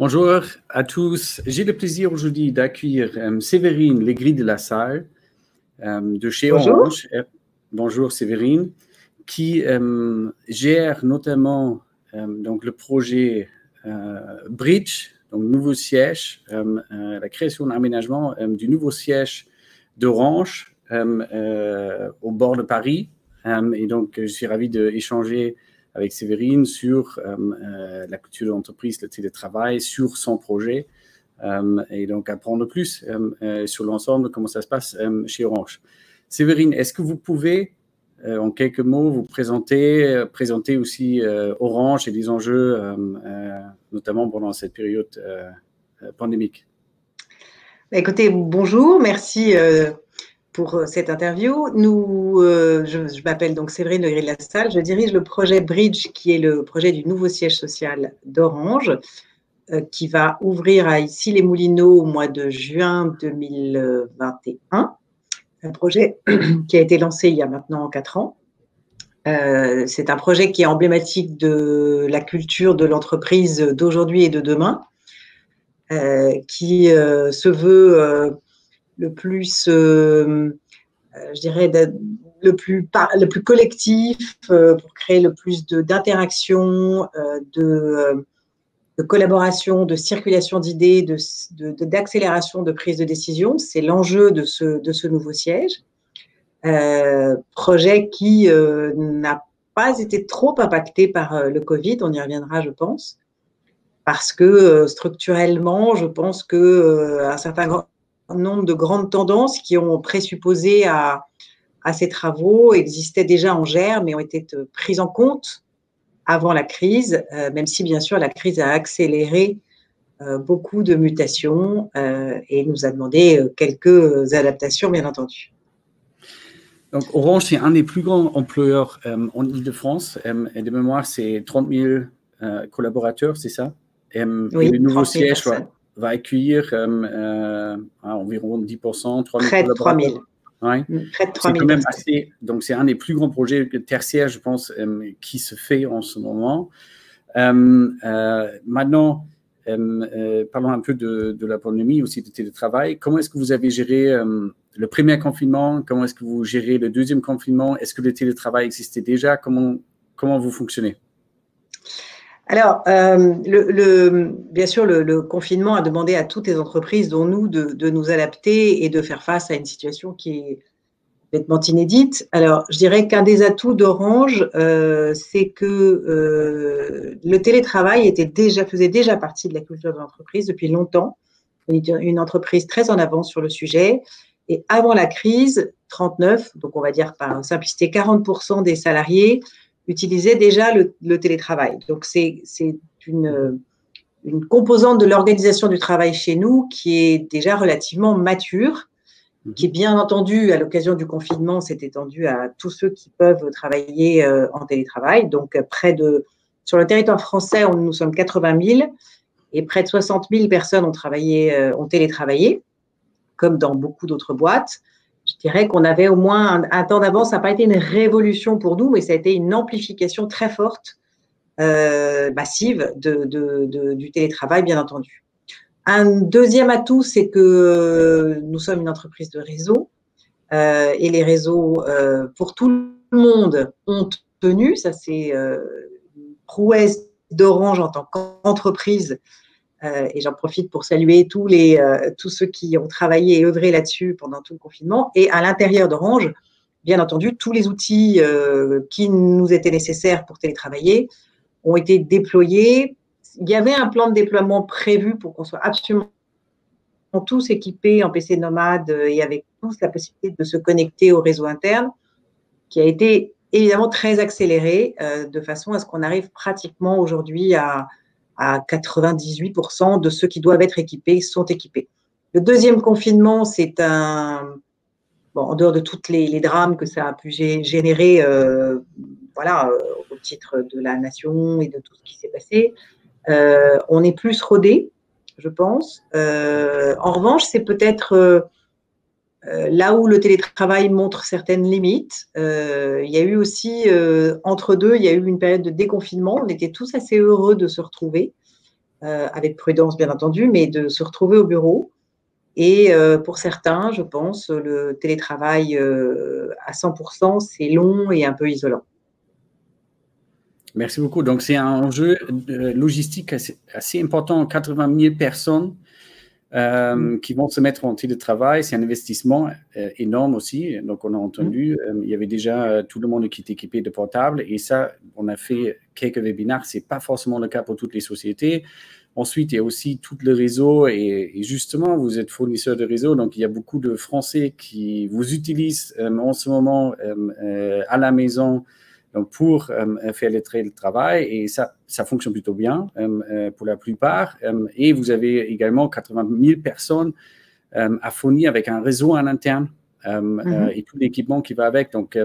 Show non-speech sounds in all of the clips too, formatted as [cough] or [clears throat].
Bonjour à tous. J'ai le plaisir aujourd'hui d'accueillir euh, Séverine Legris de la Salle euh, de chez Bonjour. Orange. Euh, bonjour Séverine, qui euh, gère notamment donc le projet Bridge, donc nouveau siège, la création d'aménagement du nouveau siège d'Orange au bord de Paris. Et donc, je suis ravi d'échanger avec Séverine sur euh, euh, la culture de l'entreprise, le télétravail, sur son projet, euh, et donc apprendre plus sur l'ensemble, comment ça se passe chez Orange. Séverine, est-ce que vous pouvez, en quelques mots, vous présenter, présenter aussi Orange et les enjeux, notamment pendant cette période pandémique? Bah, Écoutez, bonjour, merci pour euh, cette interview. Euh, je, m'appelle donc Séverine Legris de. Je dirige le projet Bridge, qui est le projet du nouveau siège social d'Orange, euh, qui va ouvrir à ici les Moulineaux au mois de juin 2021. Un projet [clears throat] qui a été lancé il y a maintenant quatre ans. C'est un projet qui est emblématique de la culture de l'entreprise d'aujourd'hui et de demain, qui se veut le plus, euh, euh, je dirais, le plus, le plus collectif euh, pour créer le plus de- d'interaction, euh, de, de collaboration, de circulation d'idées, de- de- de- d'accélération de, prise de décision. C'est l'enjeu de ce, de ce nouveau siège. Projet qui n'a pas été trop impacté par le Covid, on y reviendra, je pense, parce que structurellement, je pense que un certain nombre de grandes tendances qui ont présupposé à, à ces travaux existaient déjà en germe et ont été euh, prises en compte avant la crise, euh, même si bien sûr la crise a accéléré euh, beaucoup de mutations euh, et nous a demandé quelques adaptations, bien entendu. Donc, Orange, c'est un des plus grands employeurs en Ile-de-France. Et de mémoire, c'est 30 000 euh, collaborateurs, c'est ça? Oui, et le nouveau 30 000 siège personnes. Va accueillir euh, euh, à environ 10%, 3 000 Près de 3 000. collaborateurs. Ouais. Près de 3 C'est 000 quand même personnes. assez. Donc, c'est un des plus grands projets tertiaires, je pense, euh, qui se fait en ce moment. Maintenant, parlons un peu de, de la pandémie, aussi du télétravail. Comment est-ce que vous avez géré le premier confinement? Comment est-ce que vous gérez le deuxième confinement? Est-ce que le télétravail existait déjà? Comment, comment vous fonctionnez? Alors, euh, bien sûr, le, confinement a demandé à toutes les entreprises, dont nous, de, nous adapter et de faire face à une situation qui est complètement inédite. Alors, je dirais qu'un des atouts d'Orange, euh, c'est que euh, le télétravail était déjà, faisait déjà partie de la culture de l'entreprise depuis longtemps. On était une entreprise très en avance sur le sujet. Et avant la crise, 39, donc on va dire par simplicité, 40% des salariés utilisaient déjà le, le télétravail. Donc, c'est une, une composante de l'organisation du travail chez nous qui est déjà relativement mature, qui, bien entendu, à l'occasion du confinement, s'est étendue à tous ceux qui peuvent travailler euh, en télétravail. Donc, près de, sur le territoire français, on, nous sommes 80 000 et près de 60 000 personnes ont travaillé, euh, ont télétravaillé, comme dans beaucoup d'autres boîtes je dirais qu'on avait au moins un, temps d'avance. Ça n'a pas été une révolution pour nous, mais ça a été une amplification très forte, euh, massive de, du télétravail, bien entendu. Un deuxième atout, c'est que nous sommes une entreprise de réseau euh, et les réseaux euh, pour tout le monde ont tenu. Ça, c'est une prouesse d'Orange en tant qu'entreprise euh, et j'en profite pour saluer tous, les, euh, tous ceux qui ont travaillé et œuvré là-dessus pendant tout le confinement. Et à l'intérieur d'Orange, bien entendu, tous les outils euh, qui nous étaient nécessaires pour télétravailler ont été déployés. Il y avait un plan de déploiement prévu pour qu'on soit absolument tous équipés en PC nomade et avec tous la possibilité de se connecter au réseau interne, qui a été évidemment très accéléré de façon à ce qu'on arrive pratiquement aujourd'hui à, à 98% de ceux qui doivent être équipés sont équipés. Le deuxième confinement, c'est un, bon, en dehors de tous les, les, drames que ça a pu générer, euh, voilà, euh, au titre de la nation et de tout ce qui s'est passé, euh, on est plus rodé, je pense. En revanche, c'est peut-être là où le télétravail montre certaines limites. Euh, il y a eu aussi, entre deux, il y a eu une période de déconfinement. On était tous assez heureux de se retrouver. avec prudence bien entendu, mais de se retrouver au bureau. Et pour certains, je pense, le télétravail à 100%, c'est long et un peu isolant. Merci beaucoup. Donc, c'est un enjeu logistique assez, important. 80 000 personnes euh, mm. qui vont se mettre en télétravail. C'est un investissement euh, énorme aussi. Donc, on a entendu, mm. euh, il y avait déjà tout le monde qui était équipé de portables. Et ça, on a fait quelques webinaires. Ce n'est pas forcément le cas pour toutes les sociétés. Ensuite, il y a aussi tout le réseau. Et, et, justement, vous êtes fournisseur de réseau. Donc, il y a beaucoup de Français qui vous utilisent en ce moment à la maison donc pour euh, faire le travail et ça, ça fonctionne plutôt bien euh, euh, pour la plupart. et vous avez également 80 000 personnes à fournir avec un réseau en interne mm-hmm. et tout l'équipement qui va avec. Donc,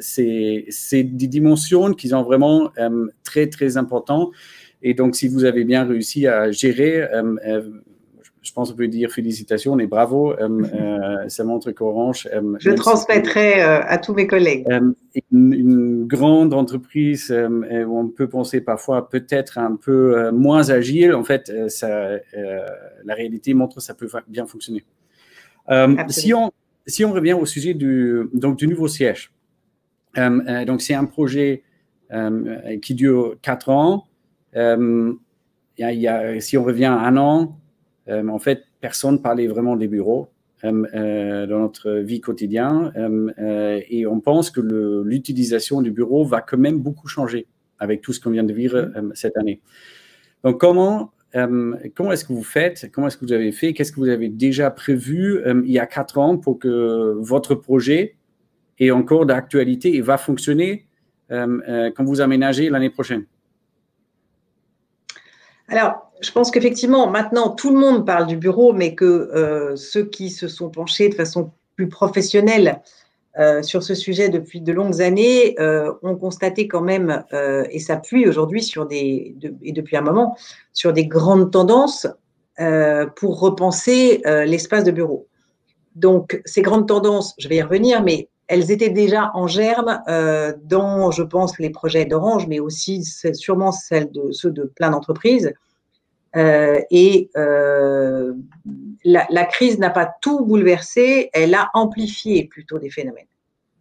c'est des dimensions qui sont vraiment très, très importantes. Et donc, si vous avez bien réussi à gérer je pense qu'on peut dire félicitations et bravo. Euh, euh, [laughs] ça montre qu'Orange. Euh, je transmettrai à tous mes collègues. Une, grande entreprise où on peut penser parfois peut-être un peu moins agile, en fait, ça, la réalité montre que ça peut bien fonctionner. si, on, si on revient au sujet du, donc, du nouveau siège, donc c'est un projet qui dure quatre ans. Il y a, si on revient à un an, en fait, personne parlait vraiment des bureaux euh, euh, dans notre vie quotidienne. Et on pense que l'utilisation du bureau va quand même beaucoup changer avec tout ce qu'on vient de vivre cette année. Donc, comment comment est-ce que vous faites? Comment est-ce que vous avez fait? Qu'est-ce que vous avez déjà prévu il y a quatre ans pour que votre projet ait encore d'actualité et va fonctionner quand vous aménagez l'année prochaine? Alors, je pense qu'effectivement, maintenant, tout le monde parle du bureau, mais que euh, ceux qui se sont penchés de façon plus professionnelle euh, sur ce sujet depuis de longues années euh, ont constaté quand même, et s'appuient aujourd'hui sur des, et depuis un moment, sur des grandes tendances pour repenser l'espace de bureau. Donc, ces grandes tendances, je vais y revenir, mais elles étaient déjà en germe dans, je pense, les projets d'Orange, mais aussi sûrement celles de ceux de plein d'entreprises euh, et euh, la, crise n'a pas tout bouleversé, elle a amplifié plutôt des phénomènes.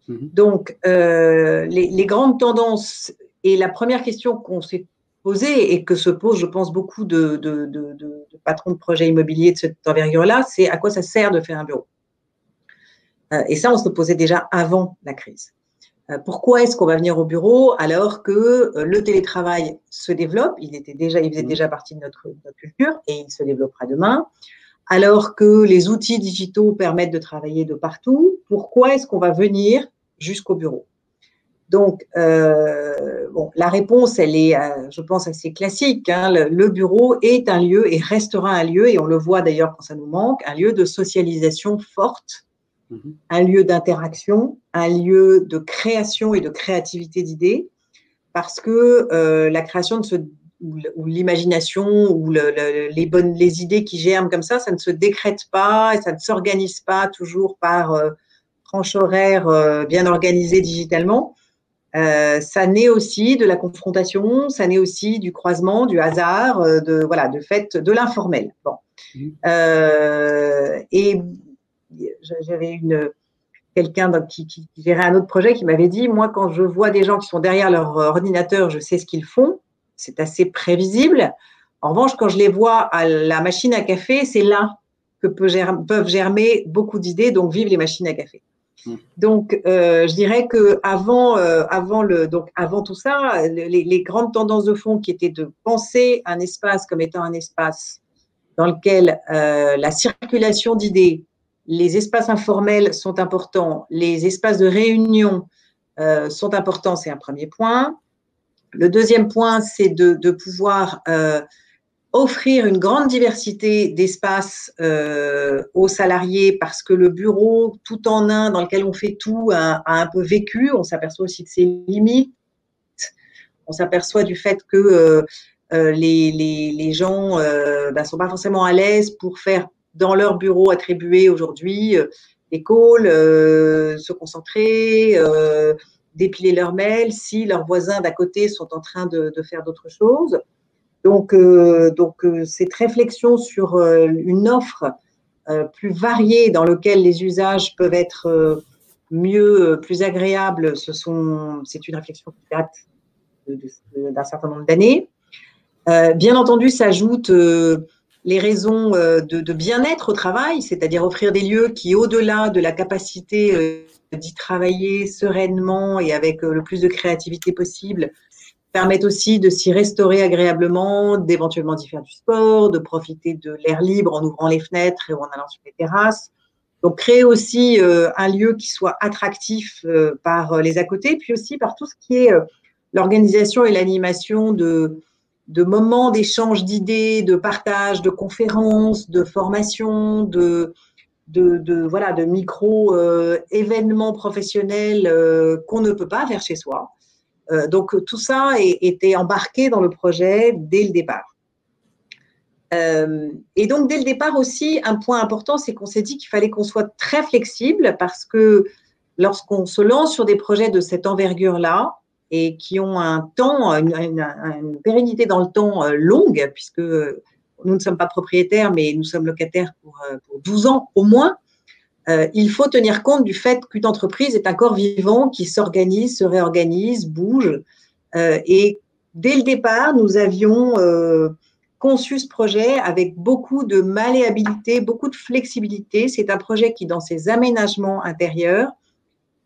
Mhm. Donc, euh, les, grandes tendances, et la première question qu'on s'est posée et que se posent, je pense, beaucoup de, de patrons de projets immobiliers de cette envergure-là, c'est à quoi ça sert de faire un bureau? et ça, on se posait déjà avant la crise. Euh, pourquoi est-ce qu'on va venir au bureau alors que euh, le télétravail se développe? Il était déjà, il faisait mmh. déjà partie de notre, culture et il se développera demain. Alors que les outils digitaux permettent de travailler de partout, pourquoi est-ce qu'on va venir jusqu'au bureau? Donc, euh, bon, la réponse, elle est, je pense, assez classique. Hein. le, bureau est un lieu et restera un lieu, et on le voit d'ailleurs quand ça nous manque, un lieu de socialisation forte Mhm. un lieu d'interaction, un lieu de création et de créativité d'idées, parce que euh, la création de ce, ou l'imagination ou les bonnes les idées qui germent comme ça, ça ne se décrète pas et ça ne s'organise pas toujours par euh, tranche horaire euh, bien organisée digitalement. ça naît aussi de la confrontation, ça naît aussi du croisement, du hasard, de voilà, de fait, de l'informel. Bon. Mhm. et j'avais une quelqu'un qui, qui, gérait un autre projet qui m'avait dit, moi, quand je vois des gens qui sont derrière leur ordinateur, je sais ce qu'ils font. C'est assez prévisible. En revanche, quand je les vois à la machine à café, c'est là que peuvent germer beaucoup d'idées. Donc, vive les machines à café. Mmh. Donc, euh, je dirais que avant, euh, avant le, donc avant tout ça, les, les, grandes tendances de fond qui étaient de penser un espace comme étant un espace dans lequel euh, la circulation d'idées, les espaces informels sont importants, les espaces de réunion euh, sont importants, c'est un premier point. Le deuxième point, c'est de, pouvoir euh, offrir une grande diversité d'espaces euh, aux salariés parce que le bureau tout en un dans lequel on fait tout a, un peu vécu. On s'aperçoit aussi de ses limites. On s'aperçoit du fait que les, gens ne ben, sont pas forcément à l'aise pour faire dans leur bureau attribué aujourd'hui euh, des calls, euh, se concentrer, euh, dépiler leurs mails si leurs voisins d'à côté sont en train de, faire d'autres choses. Donc, donc cette réflexion sur une offre plus variée dans laquelle les usages peuvent être mieux, plus agréables, ce sont, c'est une réflexion qui date d'un certain nombre d'années. bien entendu, s'ajoutent les raisons euh, de, bien-être au travail, c'est-à-dire offrir des lieux qui, au-delà de la capacité euh, d'y travailler sereinement et avec euh, le plus de créativité possible, permettent aussi de s'y restaurer agréablement, d'éventuellement d'y faire du sport, de profiter de l'air libre en ouvrant les fenêtres et en allant sur les terrasses. Donc, créer aussi un lieu qui soit attractif par les à côté, puis aussi par tout ce qui est l'organisation et l'animation de, de moments d'échange d'idées, de partage, de conférences, de formations, de, voilà, de micro-événements euh, professionnels euh, qu'on ne peut pas faire chez soi. Euh, donc tout ça était embarqué dans le projet dès le départ. et donc dès le départ aussi, un point important, c'est qu'on s'est dit qu'il fallait qu'on soit très flexible parce que lorsqu'on se lance sur des projets de cette envergure-là, et qui ont un temps, une, pérennité dans le temps euh, longue, puisque nous ne sommes pas propriétaires, mais nous sommes locataires pour, euh, pour 12 ans au moins, euh, il faut tenir compte du fait qu'une entreprise est un corps vivant qui s'organise, se réorganise, bouge. et dès le départ, nous avions conçu ce projet avec beaucoup de malléabilité, beaucoup de flexibilité. C'est un projet qui, dans ses aménagements intérieurs,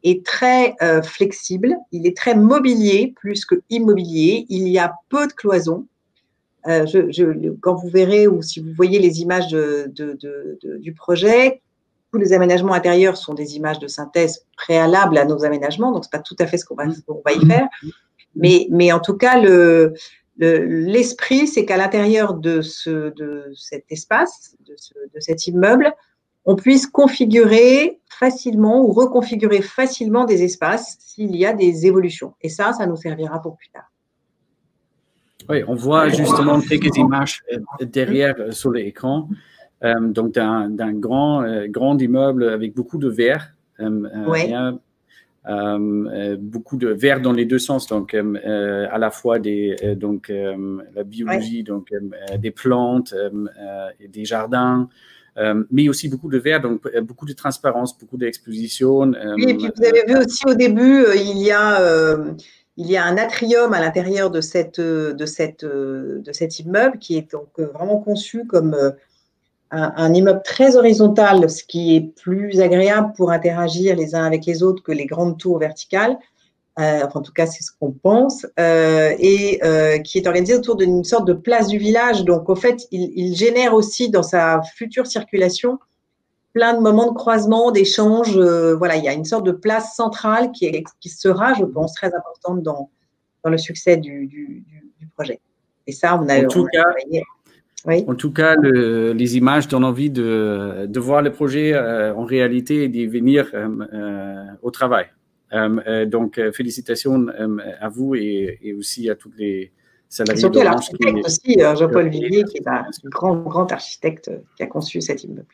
est très euh, flexible, il est très mobilier plus que immobilier, il y a peu de cloisons. Euh, je, quand vous verrez ou si vous voyez les images de, du projet, tous les aménagements intérieurs sont des images de synthèse préalables à nos aménagements, donc ce n'est pas tout à fait ce qu'on va, va, y faire. Mais, mais en tout cas, le, l'esprit, c'est qu'à l'intérieur de, ce, de cet espace, de, ce, de cet immeuble, on puisse configurer facilement ou reconfigurer facilement des espaces s'il y a des évolutions. Et ça, ça nous servira pour plus tard. Oui, on voit justement quelques images euh, derrière euh, sur l'écran, euh, donc d'un grand, grand immeuble avec beaucoup de verre. beaucoup de verre dans les deux sens, donc à la fois des, donc, la biologie, donc des plantes, et des jardins, mais aussi beaucoup de verre, donc euh, beaucoup de transparence, beaucoup d'exposition. Euh, oui, et puis vous avez vu aussi au début, il y a il y a un atrium à l'intérieur de, cette, de, cette, de cet immeuble qui est donc vraiment conçu comme un, immeuble très horizontal, ce qui est plus agréable pour interagir les uns avec les autres que les grandes tours verticales. Euh, enfin, en tout cas, c'est ce qu'on pense, euh, et euh, qui est organisé autour d'une sorte de place du village. Donc, au fait, il, génère aussi dans sa future circulation plein de moments de croisement, d'échange. voilà, il y a une sorte de place centrale qui, est, qui sera, je pense, très importante dans, dans le succès du, du, projet. Et ça, on a. En tout cas, oui. En tout cas, les images donnent envie de, de voir le projet en réalité et d'y venir au travail. Euh, euh, donc, euh, félicitations à vous et, aussi à tous les salariés. Surtout à l'architecte aussi, Jean-Paul Villiers, qui est un grand, grand architecte qui a conçu cet immeuble.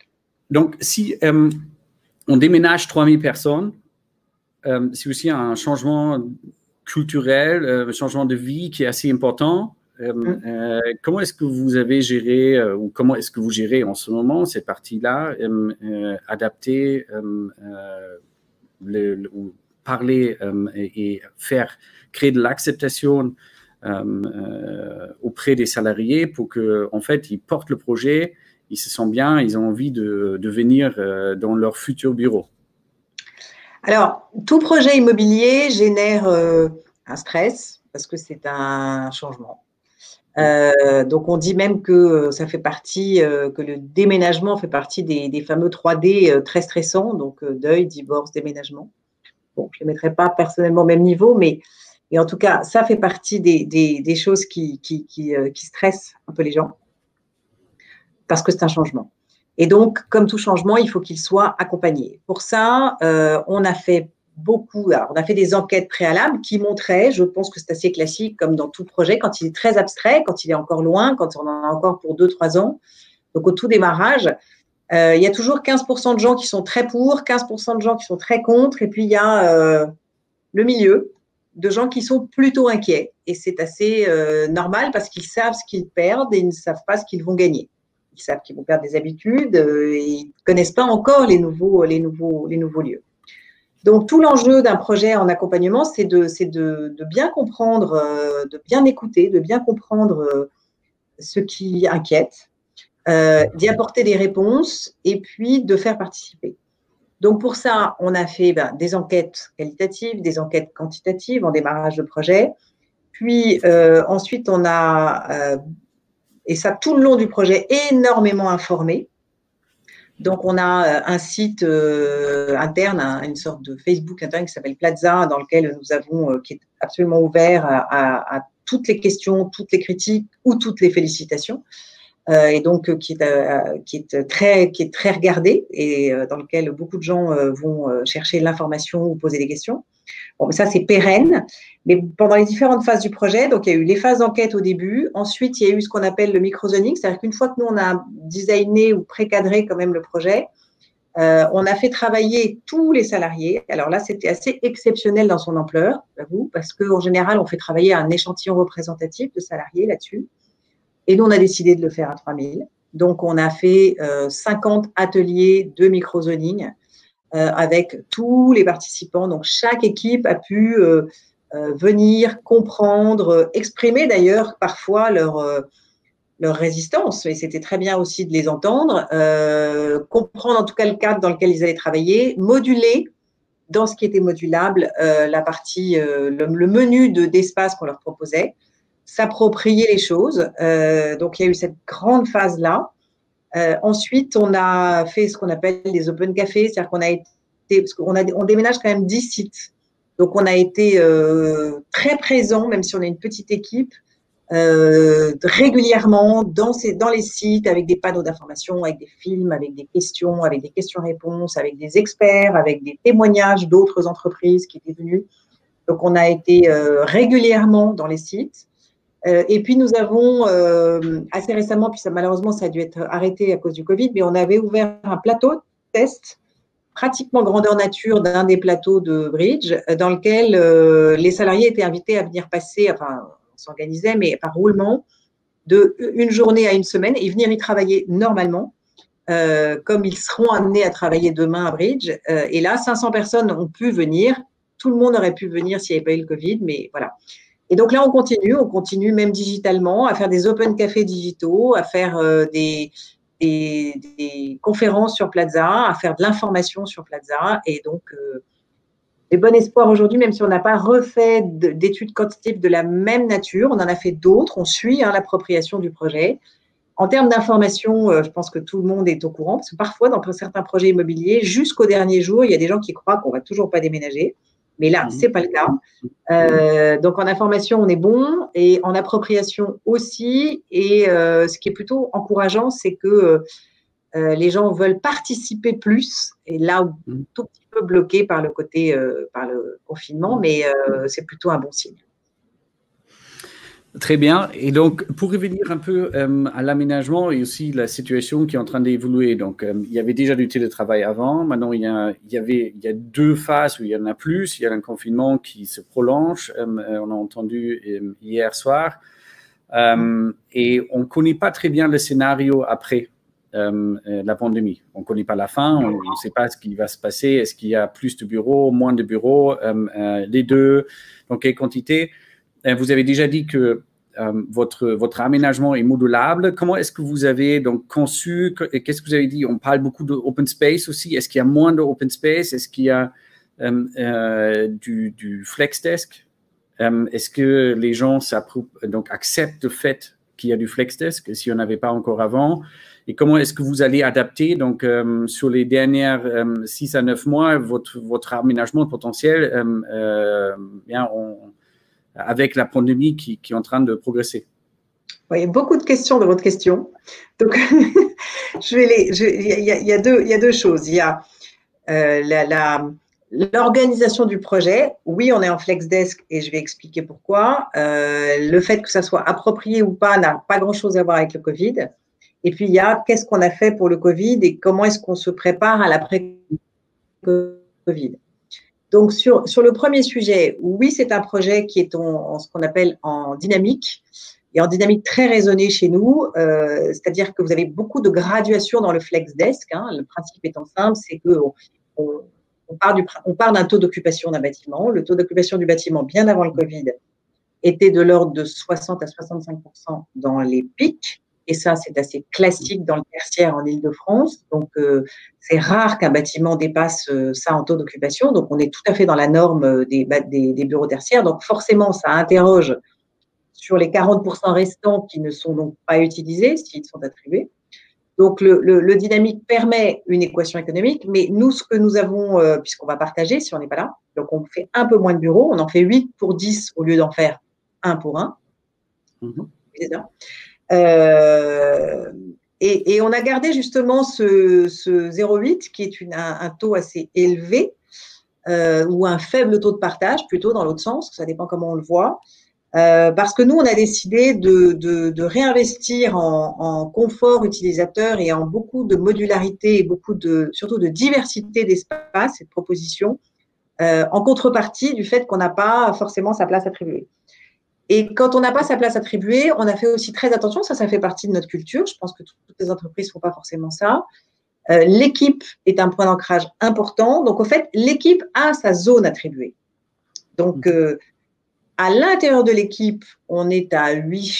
Donc, si on déménage 3000 personnes, c'est aussi un changement culturel, un changement de vie qui est assez important. Mm. comment est-ce que vous avez géré ou comment est-ce que vous gérez en ce moment cette partie-là, adapter le, parler euh, et, faire créer de l'acceptation euh, euh, auprès des salariés pour que en fait ils portent le projet, ils se sentent bien, ils ont envie de, venir dans leur futur bureau. Alors, tout projet immobilier génère un stress parce que c'est un changement. donc, on dit même que ça fait partie, que le déménagement fait partie des, des fameux 3D très stressants, donc deuil, divorce, déménagement. Bon, je ne les mettrai pas personnellement au même niveau, mais en tout cas, ça fait partie des, choses qui, euh, qui, stressent un peu les gens parce que c'est un changement. Et donc, comme tout changement, il faut qu'il soit accompagné. Pour ça, euh, on a fait beaucoup, on a fait des enquêtes préalables qui montraient, je pense que c'est assez classique comme dans tout projet, quand il est très abstrait, quand il est encore loin, quand on en a encore pour deux, trois ans. Donc, au tout démarrage, euh, il y a toujours 15% de gens qui sont très pour, 15% de gens qui sont très contre, et puis il y a euh, le milieu. de gens qui sont plutôt inquiets. Et c'est assez euh, normal parce qu'ils savent ce qu'ils perdent et ils ne savent pas ce qu'ils vont gagner. Ils savent qu'ils vont perdre des habitudes et ils ne connaissent pas encore les nouveaux, les nouveaux, les nouveaux lieux. Donc, tout l'enjeu d'un projet en accompagnement, c'est de, de, bien comprendre, de bien écouter, de bien comprendre ce qui inquiète, d'y apporter des réponses et puis de faire participer. Donc pour ça, on a fait ben, des enquêtes qualitatives, des enquêtes quantitatives en démarrage de projet. Puis euh, ensuite, on a, euh, et ça tout le long du projet, énormément informé. Donc on a euh, un site interne, une sorte de Facebook interne qui s'appelle Plaza, dans lequel nous avons, qui est absolument ouvert à toutes les questions, toutes les critiques ou toutes les félicitations. Euh, et donc euh, qui est, euh, qui est très qui est très regardé et dans lequel beaucoup de gens vont chercher l'information ou poser des questions. Bon, ça c'est pérenne, mais pendant les différentes phases du projet, donc il y a eu les phases d'enquête au début, ensuite il y a eu ce qu'on appelle le microzoning, c'est-à-dire qu'une fois que nous on a designé ou précadré quand même le projet, on a fait travailler tous les salariés. Alors là, c'était assez exceptionnel dans son ampleur, j'avoue, parce qu'en général, on fait travailler un échantillon représentatif de salariés là-dessus. Et nous, on a décidé de le faire à 3000. Donc, on a fait 50 euh, ateliers de microzoning euh, avec tous les participants. Donc, chaque équipe a pu euh, venir comprendre, exprimer d'ailleurs parfois leur, leur résistance. Et c'était très bien aussi de les entendre, comprendre en tout cas le cadre dans lequel ils allaient travailler, moduler dans ce qui était modulable la partie, le, menu d'espace qu'on leur proposait s'approprier les choses. Euh, donc, il y a eu cette grande phase-là. Euh, ensuite, on a fait ce qu'on appelle des open cafés, c'est-à-dire qu'on a été, parce qu'on a, on déménage quand même 10 sites. Donc, on a été euh, très présent, même si on est une petite équipe, régulièrement dans, ces, dans les sites avec des panneaux d'information, avec des films, avec des questions, avec des questions-réponses, avec des experts, avec des témoignages d'autres entreprises qui étaient venues. Donc, on a été régulièrement dans les sites. Euh, et puis nous avons euh, assez récemment, puis ça, malheureusement ça a dû être arrêté à cause du Covid, mais on avait ouvert un plateau test pratiquement grandeur nature d'un des plateaux de bridge euh, dans lequel les salariés étaient invités à venir passer, enfin on s'organisait, mais par roulement, de une journée à une semaine et venir y travailler normalement. comme ils seront amenés à travailler demain à Bridge. et là, 500 personnes ont pu venir. Tout le monde aurait pu venir s'il n'y avait pas eu le Covid, mais voilà. Et donc là, on continue, on continue même digitalement à faire des open cafés digitaux, à faire euh, des, conférences sur Plaza, à faire de l'information sur Plaza. Et donc, euh, des bon espoir aujourd'hui, même si on n'a pas refait d'études quantitatives de la même nature, on en a fait d'autres, on suit hein, l'appropriation du projet. En termes d'information, euh, je pense que tout le monde est au courant, parce que parfois, dans certains projets immobiliers, jusqu'au dernier jour, il y a des gens qui croient qu'on va toujours pas déménager. Mais là, mhm. c'est pas le cas. Euh, donc en information, on est bon et en appropriation aussi. Et euh, ce qui est plutôt encourageant, c'est que euh, les gens veulent participer plus. Et là, mhm. tout petit peu bloqué par le côté par le confinement, mais c'est plutôt un bon signe. Très bien. Et donc, pour revenir un peu euh, à l'aménagement et aussi la situation qui est en train d'évoluer. Donc, euh, il y avait déjà du télétravail avant. Maintenant, il y, a, il y avait il y a deux phases où il y en a plus. Il y a un confinement qui se prolonge. Euh, on a entendu hier soir. et on ne connaît pas très bien le scénario après la pandémie. On ne connaît pas la fin. On ne sait pas ce qui va se passer. Est-ce qu'il y a plus de bureaux, moins de bureaux, les deux, dans quelle quantité? Vous avez déjà dit que euh, votre, votre aménagement est modulable. Comment est-ce que vous avez donc conçu, qu'est-ce que vous avez dit? On parle beaucoup d'open space aussi. Est-ce qu'il y a moins d'open space? Est-ce qu'il y a euh, euh, du, flex desk? Est-ce que les gens acceptent le fait qu'il y a du flex desk si on n'avait pas encore avant? Et comment est-ce que vous allez adapter donc sur les dernières 6 à 9 mois votre, votre aménagement potentiel? Avec la pandémie qui, est en train de progresser. Oui, beaucoup de questions dans votre question. Donc, il, y a, deux, y a deux choses. Il y a euh, la, l'organisation du projet. Oui, on est en flex desk et je vais expliquer pourquoi. Euh, le fait que ça soit approprié ou pas n'a pas grand-chose à voir avec le Covid. Et puis, il y a qu'est-ce qu'on a fait pour le Covid et comment est-ce qu'on se prépare à l'après-Covid. Donc, sur, le premier sujet, oui, c'est un projet qui est en, ce qu'on appelle en dynamique et en dynamique très raisonnée chez nous, euh, c'est-à-dire que vous avez beaucoup de graduation dans le flex desk. Hein. Le principe étant simple, c'est que on part d'un taux d'occupation d'un bâtiment. Le taux d'occupation du bâtiment, bien avant le Covid, était de l'ordre de 60 à 65% dans les pics. Et ça, c'est assez classique dans le tertiaire en Ile-de-France. Donc, euh, c'est rare qu'un bâtiment dépasse euh, ça en taux d'occupation. Donc, on est tout à fait dans la norme euh, des, des, des, bureaux tertiaires. Donc, forcément, ça interroge sur les 40% restants qui ne sont donc pas utilisés, s'ils sont attribués. Donc, le, le, le, dynamique permet une équation économique, mais nous, ce que nous avons, puisqu'on va partager si on n'est pas là, donc on fait un peu moins de bureaux, on en fait 8 pour 10 au lieu d'en faire 1 pour 1. Mmh. Euh, et, on a gardé justement ce, 0,8 qui est un, taux assez élevé euh, ou un faible taux de partage plutôt dans l'autre sens, ça dépend comment on le voit. Euh, parce que nous, on a décidé de, réinvestir en, confort utilisateur et en beaucoup de modularité et beaucoup de, surtout de diversité d'espace et de propositions, en contrepartie du fait qu'on n'a pas forcément sa place attribuée. Et quand on n'a pas sa place attribuée, on a fait aussi très attention, ça, ça fait partie de notre culture. Je pense que toutes les entreprises ne font pas forcément ça. Euh, l'équipe est un point d'ancrage important. Donc, au fait, l'équipe a sa zone attribuée. Donc, euh, à l'intérieur de l'équipe, on est à 8,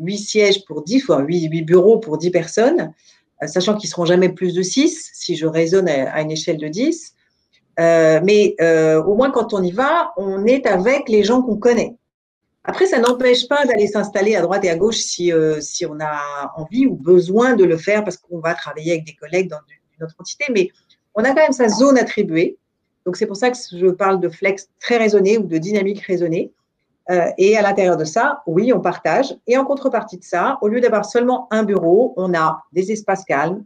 8 sièges pour 10, fois 8, 8, bureaux pour 10 personnes, euh, sachant qu'ils ne seront jamais plus de 6 si je raisonne à, une échelle de 10. mais au moins, quand on y va, on est avec les gens qu'on connaît. Après, ça n'empêche pas d'aller s'installer à droite et à gauche si, euh, si on a envie ou besoin de le faire parce qu'on va travailler avec des collègues dans une autre entité, mais on a quand même sa zone attribuée. Donc, c'est pour ça que je parle de flex très raisonné ou de dynamique raisonnée. Euh, et à l'intérieur de ça, oui, on partage. Et en contrepartie de ça, au lieu d'avoir seulement un bureau, on a des espaces calmes,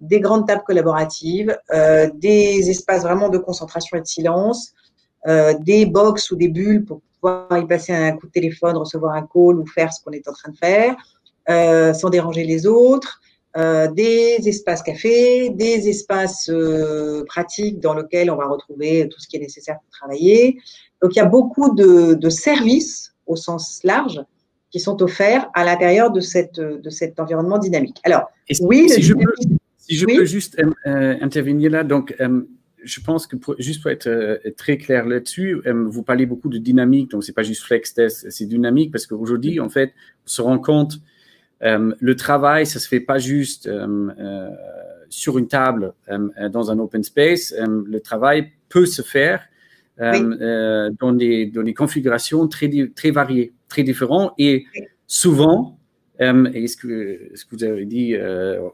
des grandes tables collaboratives, euh, des espaces vraiment de concentration et de silence, des box ou des bulles pour pouvoir y passer un coup de téléphone, recevoir un call ou faire ce qu'on est en train de faire, euh, sans déranger les autres, euh, des espaces cafés, des espaces euh, pratiques dans lesquels on va retrouver tout ce qui est nécessaire pour travailler. Donc, il y a beaucoup de, services au sens large qui sont offerts à l'intérieur de, cette, de cet environnement dynamique. Alors, oui, si, je peux, si je peux juste intervenir là, donc je pense que juste pour être euh, très clair là-dessus, euh, vous parlez beaucoup de dynamique, donc c'est pas juste flex test, c'est dynamique parce qu'aujourd'hui, en fait, on se rend compte, euh, le travail, ça se fait pas juste sur une table dans un open space. le travail peut se faire dans, des, dans des configurations très, très variées, très différentes et souvent, et ce que, ce que vous avez dit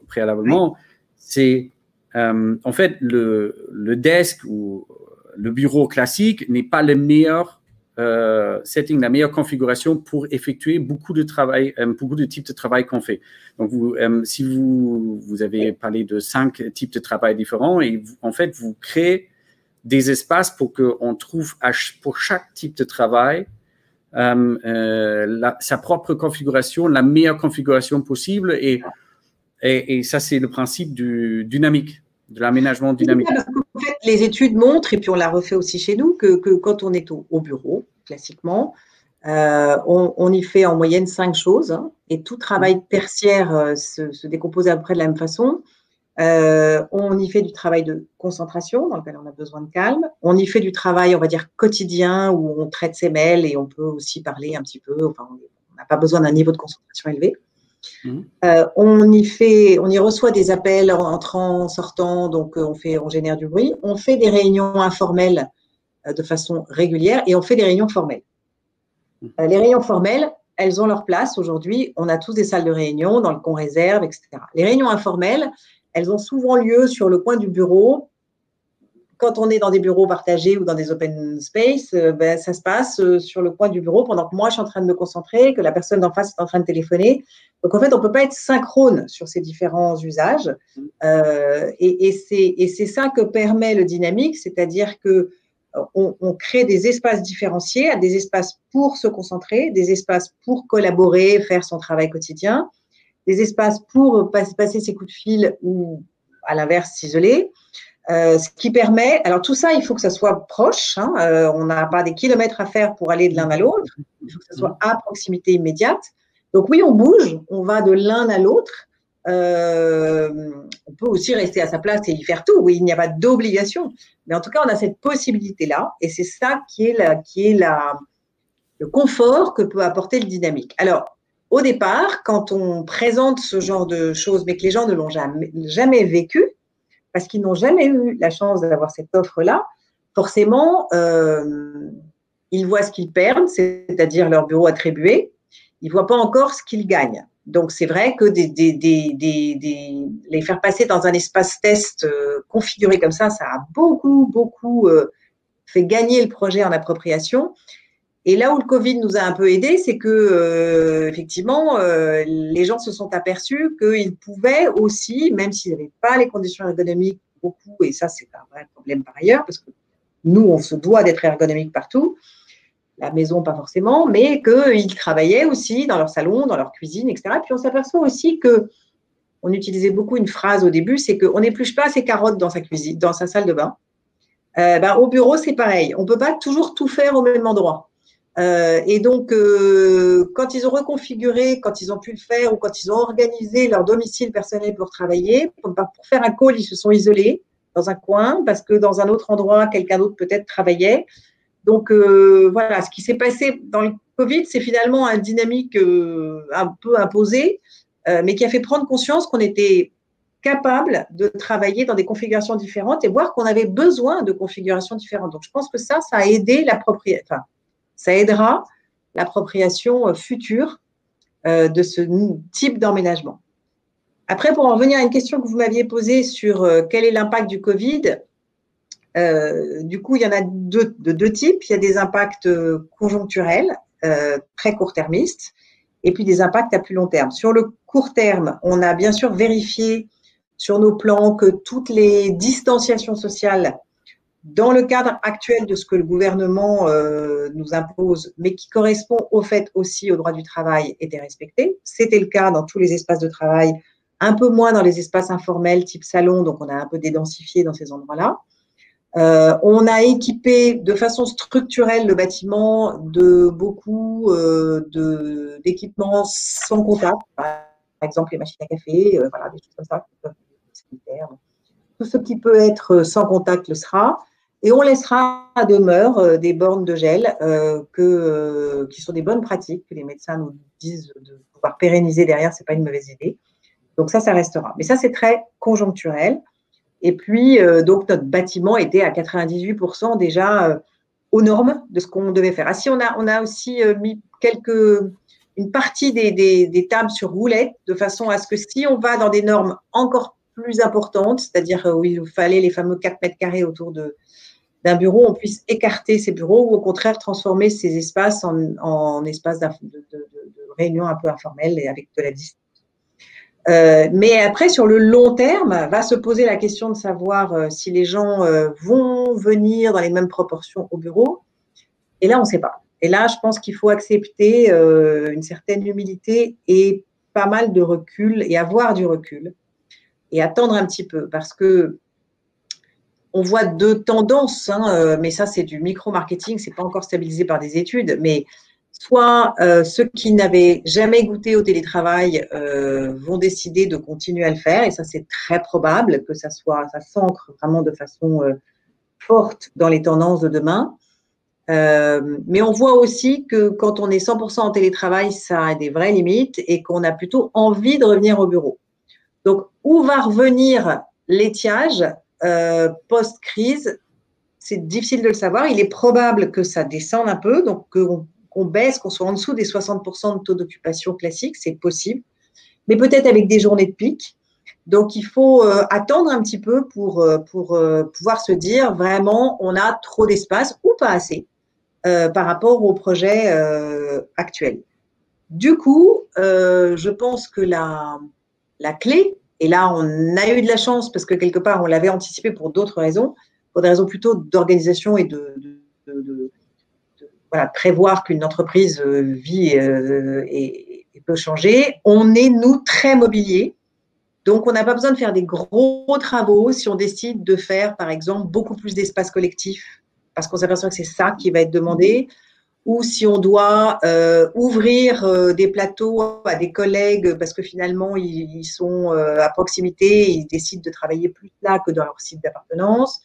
préalablement, c'est euh, en fait, le, le, desk ou le bureau classique n'est pas le meilleur euh, setting, la meilleure configuration pour effectuer beaucoup de travail, euh, beaucoup de types de travail qu'on fait. Donc, vous, si vous, vous avez parlé de cinq types de travail différents et en fait, vous créez des espaces pour qu'on trouve pour chaque type de travail la, sa propre configuration, la meilleure configuration possible et, et, et ça, c'est le principe du dynamique de l'aménagement dynamique. En fait, les études montrent, et puis on l'a refait aussi chez nous, que, quand on est au, bureau, classiquement, euh, on, y fait en moyenne cinq choses, hein, et tout travail tertiaire euh, se, décompose à peu près de la même façon. Euh, on y fait du travail de concentration, dans lequel on a besoin de calme. On y fait du travail, on va dire, quotidien, où on traite ses mails et on peut aussi parler un petit peu. Enfin, on n'a pas besoin d'un niveau de concentration élevé. Mhm. Euh, on y fait, on y reçoit des appels entrant, sortant, donc euh, on fait, on génère du bruit. On fait des réunions informelles euh, de façon régulière et on fait des réunions formelles. Mhm. les réunions formelles, elles ont leur place aujourd'hui. On a tous des salles de réunion dans le qu'on réserve, etc. Les réunions informelles, elles ont souvent lieu sur le coin du bureau quand on est dans des bureaux partagés ou dans des open space, euh, ben, ça se passe euh, sur le coin du bureau pendant que moi, je suis en train de me concentrer, que la personne d'en face est en train de téléphoner. Donc, en fait, on ne peut pas être synchrone sur ces différents usages. Euh, et, et c'est ça que permet le dynamique, c'est-à-dire que on, on, crée des espaces différenciés, des espaces pour se concentrer, des espaces pour collaborer, faire son travail quotidien, des espaces pour passer ses coups de fil ou, à l'inverse, s'isoler. Ce qui permet, alors tout ça, il faut que ça soit proche. Hein, on n'a pas des kilomètres à faire pour aller de l'un à l'autre. Il faut que ça soit à proximité immédiate. Donc oui, on bouge, on va de l'un à l'autre. on peut aussi rester à sa place et y faire tout. Oui, il n'y a pas d'obligation, mais en tout cas, on a cette possibilité-là, et c'est ça qui est la, qui est la, le confort que peut apporter le dynamique. Alors, au départ, quand on présente ce genre de choses, mais que les gens ne l'ont jamais, jamais vécu, parce qu'ils n'ont jamais eu la chance d'avoir cette offre-là, forcément, euh, ils voient ce qu'ils perdent, c'est-à-dire leur bureau attribué. Ils ne voient pas encore ce qu'ils gagnent. Donc, c'est vrai que les faire passer dans un espace test euh, configuré comme ça, ça a beaucoup, beaucoup euh, fait gagner le projet en appropriation. Et là où le Covid nous a un peu aidés, c'est que euh, effectivement, euh, les gens se sont aperçus qu'ils pouvaient aussi, même s'ils n'avaient pas les conditions ergonomiques beaucoup, et ça c'est un vrai problème par ailleurs, parce que nous, on se doit d'être ergonomique partout, la maison pas forcément, mais qu'ils travaillaient aussi dans leur salon, dans leur cuisine, etc. Puis on s'aperçoit aussi que on utilisait beaucoup une phrase au début, c'est qu'on n'épluche pas ses carottes dans sa cuisine, dans sa salle de bain. Euh, ben, au bureau, c'est pareil. On peut pas toujours tout faire au même endroit. Euh, et donc, euh, quand ils ont reconfiguré, quand ils ont pu le faire ou quand ils ont organisé leur domicile personnel pour travailler, pour, faire un call, ils se sont isolés dans un coin parce que dans un autre endroit, quelqu'un d'autre peut-être travaillait. Donc, euh, voilà, ce qui s'est passé dans le Covid, c'est finalement un dynamique un peu imposé, euh, mais qui a fait prendre conscience qu'on était capable de travailler dans des configurations différentes et voir qu'on avait besoin de configurations différentes. Donc, je pense que ça, ça a aidé la propriété, enfin, ça aidera l'appropriation euh, future euh, de ce type d'emménagement. Après, pour en revenir à une question que vous m'aviez posée sur euh, quel est l'impact du Covid, du coup, il y en a deux, de deux types. Il y a des impacts conjoncturels, très court-termistes, et puis des impacts à plus long terme. Sur le court terme, on a bien sûr vérifié sur nos plans que toutes les distanciations sociales dans le cadre actuel de ce que le gouvernement euh, nous impose, mais qui correspond au fait aussi au droit du travail, était respecté. C'était le cas dans tous les espaces de travail, un peu moins dans les espaces informels type salon, donc on a un peu dédensifié dans ces endroits-là. Euh, on a équipé de façon structurelle le bâtiment de beaucoup euh, d'équipements sans contact, par exemple les machines à café, voilà, des choses comme ça. Tout ce qui peut être sans contact le sera. Et on laissera à demeure euh, des bornes de gel euh, que, euh, qui sont des bonnes pratiques que les médecins nous disent de pouvoir pérenniser derrière, ce n'est pas une mauvaise idée. Donc ça, ça restera. Mais ça, c'est très conjoncturel. Et puis, donc, notre bâtiment était à 98% déjà aux normes de ce qu'on devait faire. Ah si, on a, on a aussi mis quelques, une partie des, des, tables sur roulettes de façon à ce que si on va dans des normes encore plus importantes, c'est-à-dire où il fallait les fameux 4 mètres carrés autour de, d'un bureau, on puisse écarter ces bureaux ou au contraire transformer ces espaces en, espaces de, réunion un peu informels et avec de la distance. Euh, mais après, sur le long terme, va se poser la question de savoir euh, si les gens euh, vont venir dans les mêmes proportions au bureau. Et là, on ne sait pas. Et là, je pense qu'il faut accepter une certaine humilité et pas mal de recul et avoir du recul et attendre un petit peu parce que on voit deux tendances, hein, euh, mais ça c'est du micro-marketing, c'est pas encore stabilisé par des études, mais soit euh, ceux qui n'avaient jamais goûté au télétravail euh, vont décider de continuer à le faire, et ça c'est très probable que ça soit, ça s'ancre vraiment de façon forte dans les tendances de demain. mais on voit aussi que quand on est 100% en télétravail, ça a des vraies limites et qu'on a plutôt envie de revenir au bureau. Donc, où va revenir l'étiage? Euh, post-crise, c'est difficile de le savoir. Il est probable que ça descende un peu, donc qu'on baisse, qu'on soit en dessous des 60% de taux d'occupation classique, c'est possible, mais peut-être avec des journées de pic. Donc, il faut euh, attendre un petit peu pour, euh, pour pouvoir se dire vraiment, on a trop d'espace ou pas assez par rapport au projet actuel. Du coup, je pense que la, la clé, et là, on a eu de la chance parce que quelque part, on l'avait anticipé pour d'autres raisons, pour des raisons plutôt d'organisation et de, prévoir qu'une entreprise euh, vit euh, et, peut changer. On est, nous, très mobiliers. Donc, on n'a pas besoin de faire des gros travaux si on décide de faire, par exemple, beaucoup plus d'espace collectif, parce qu'on s'aperçoit que c'est ça qui va être demandé, ou si on doit euh, ouvrir euh, des plateaux à des collègues parce que finalement ils, sont euh, à proximité, ils décident de travailler plus là que dans leur site d'appartenance.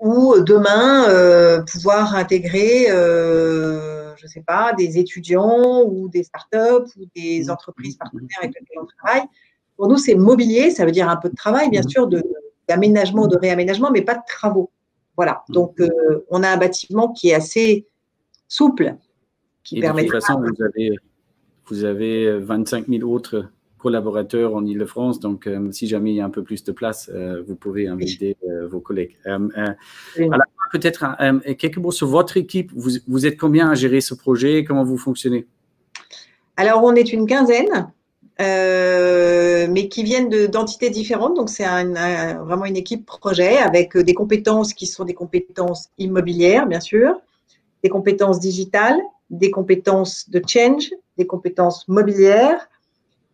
ou demain pouvoir intégrer, je ne sais pas, des étudiants ou des startups ou des mmh. entreprises partenaires avec lesquelles on travaille. Pour nous, c'est mobilier, ça veut dire un peu de travail, bien mmh. sûr, d'aménagement, de, de réaménagement, mais pas de travaux. Voilà. Mm. Donc, euh, on a un bâtiment qui est assez souple. Qui Et permet de toute façon, vous avez, vous avez 25 000 autres collaborateurs en Ile-de-France. Donc, euh, si jamais il y a un peu plus de place, euh, vous pouvez inviter vos collègues. peut-être quelques mots sur votre équipe. Vous, vous, êtes combien à gérer ce projet? Comment vous fonctionnez? Alors, on est une quinzaine. Euh, mais qui viennent d'entités différentes. Donc, c'est vraiment une équipe projet avec des compétences qui sont des compétences immobilières, bien sûr, des compétences digitales, des compétences de change, des compétences mobilières,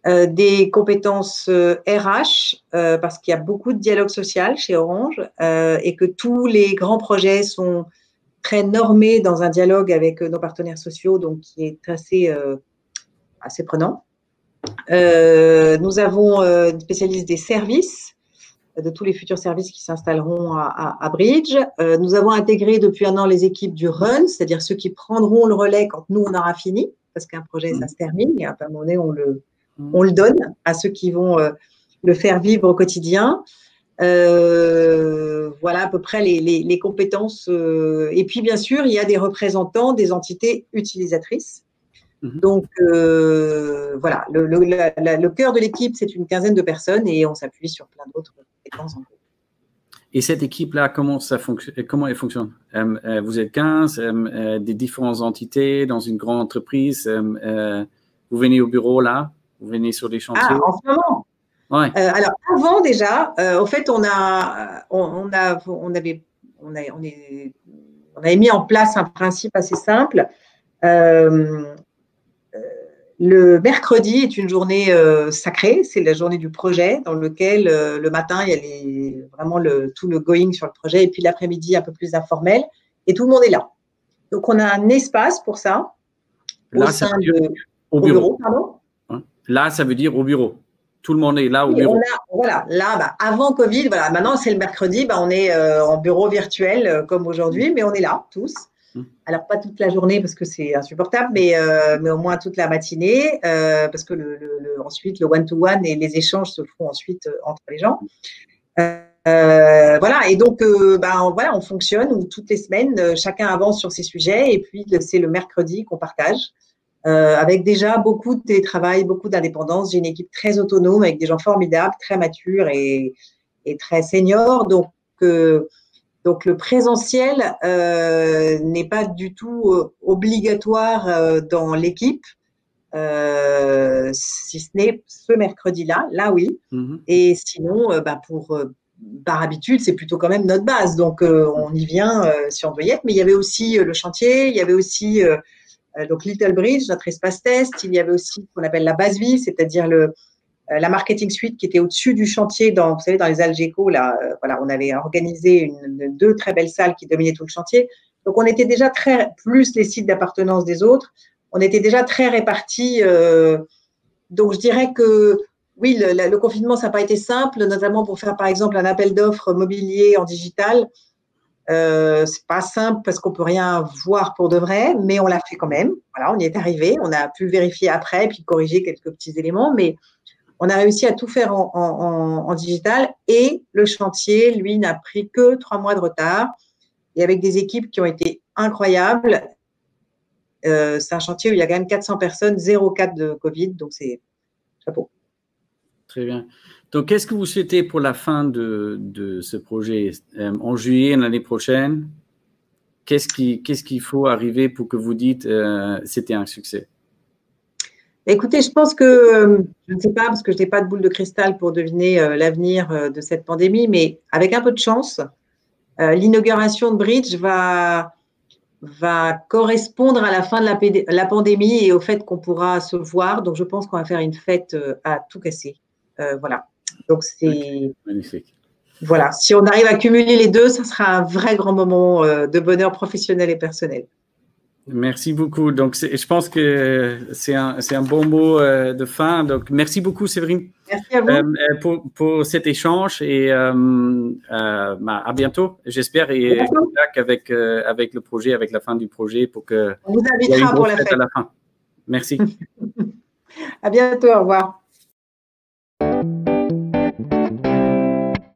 euh, des compétences RH, euh, parce qu'il y a beaucoup de dialogue social chez Orange et que tous les grands projets sont très normés dans un dialogue avec nos partenaires sociaux, donc qui est assez, assez prenant. Euh, nous avons euh, une spécialiste des services, de tous les futurs services qui s'installeront à, Bridge. Euh, nous avons intégré depuis un an les équipes du run, c'est-à-dire ceux qui prendront le relais quand nous, on aura fini, parce qu'un projet, ça mm. se termine, et à un moment donné, on le, mm. on le donne à ceux qui vont le faire vivre au quotidien. voilà à peu près les, les compétences. et puis, bien sûr, il y a des représentants des entités utilisatrices Mhm. Donc, euh, voilà, le, cœur de l'équipe, c'est une quinzaine de personnes et on s'appuie sur plein d'autres compétences. Et cette équipe-là, comment, ça fonctionne, comment elle fonctionne? Euh, euh, Vous êtes 15, des différentes entités dans une grande entreprise. vous venez au bureau là Vous venez sur des chantiers? Ah, en ce moment? Ouais. Alors, avant déjà, au fait, on a, on, a, on avait, on, a, on, est, on avait mis en place un principe assez simple. Le mercredi est une journée euh, sacrée, c'est la journée du projet dans lequel euh, le matin il y a vraiment le, tout le going sur le projet et puis l'après-midi un peu plus informel et tout le monde est là. Donc on a un espace pour ça là, ça veut dire au bureau. Hein? Là, ça veut dire au bureau. Tout le monde est là au bureau. voilà, là, bah, avant Covid, voilà, maintenant c'est le mercredi, bah, on est euh, en bureau virtuel comme aujourd'hui, mais on est là tous. Mmh. Alors, pas toute la journée parce que c'est insupportable, mais, euh, mais au moins toute la matinée, euh, parce que le, ensuite, le one-to-one et les échanges se font ensuite euh, entre les gens. voilà, et donc, ben, voilà, on fonctionne toutes les semaines, chacun avance sur ses sujets, et puis c'est le mercredi qu'on partage. avec déjà beaucoup de télétravail, beaucoup d'indépendance. J'ai une équipe très autonome avec des gens formidables, très matures et, et très seniors. Donc, donc le présentiel euh, n'est pas du tout euh, obligatoire euh, dans l'équipe, si ce n'est ce mercredi-là, là oui. Mhm. Et sinon, bah, pour par habitude, c'est plutôt quand même notre base. Donc on y vient si on doit y être. Mais il y avait aussi le chantier, il y avait aussi donc Little Bridge, notre espace test. Il y avait aussi ce qu'on appelle la base vie, c'est-à-dire le la marketing suite qui était au-dessus du chantier, dans, vous savez, dans les Algeco, là, euh, voilà, on avait organisé deux très belles salles qui dominaient tout le chantier. Donc, on était déjà très, plus les sites d'appartenance des autres, on était déjà très répartis. Euh, donc, je dirais que oui, le, confinement, ça n'a pas été simple, notamment pour faire, par exemple, un appel d'offres mobilier en digital. Euh, c'est pas simple parce qu'on peut rien voir pour de vrai, mais on l'a fait quand même. Voilà, on y est arrivé. On a pu vérifier après, puis corriger quelques petits éléments, mais on a réussi à tout faire en, digital et le chantier, lui, n'a pris que trois mois de retard et avec des équipes qui ont été incroyables. Euh, c'est un chantier où il y a quand même 400 personnes, zéro cas de Covid, donc c'est chapeau. Très bien. Donc, qu'est-ce que vous souhaitez pour la fin de, ce projet euh, En juillet, l'année prochaine, qu'est-ce qu'il faut arriver pour que vous dites euh, c'était un succès? Écoutez, je pense que, euh, je ne sais pas, parce que je n'ai pas de boule de cristal pour deviner euh, l'avenir euh, de cette pandémie, mais avec un peu de chance, l'inauguration de Bridge va, va correspondre à la fin de la, la pandémie et au fait qu'on pourra se voir. Donc, je pense qu'on va faire une fête à tout casser. voilà. Donc, c'est. Magnifique. Voilà. Si on arrive à cumuler les deux, ça sera un vrai grand moment de bonheur professionnel et personnel. Merci beaucoup. Donc, je pense que c'est un, un, bon mot euh, de fin. Donc, merci beaucoup, Séverine. Merci à vous. Euh, euh, pour, pour, cet échange et bah, à bientôt, j'espère, et avec, avec le projet, avec la fin du projet pour que. On vous invitera pour la fête. À la fin. Merci. [laughs] à bientôt. Au revoir.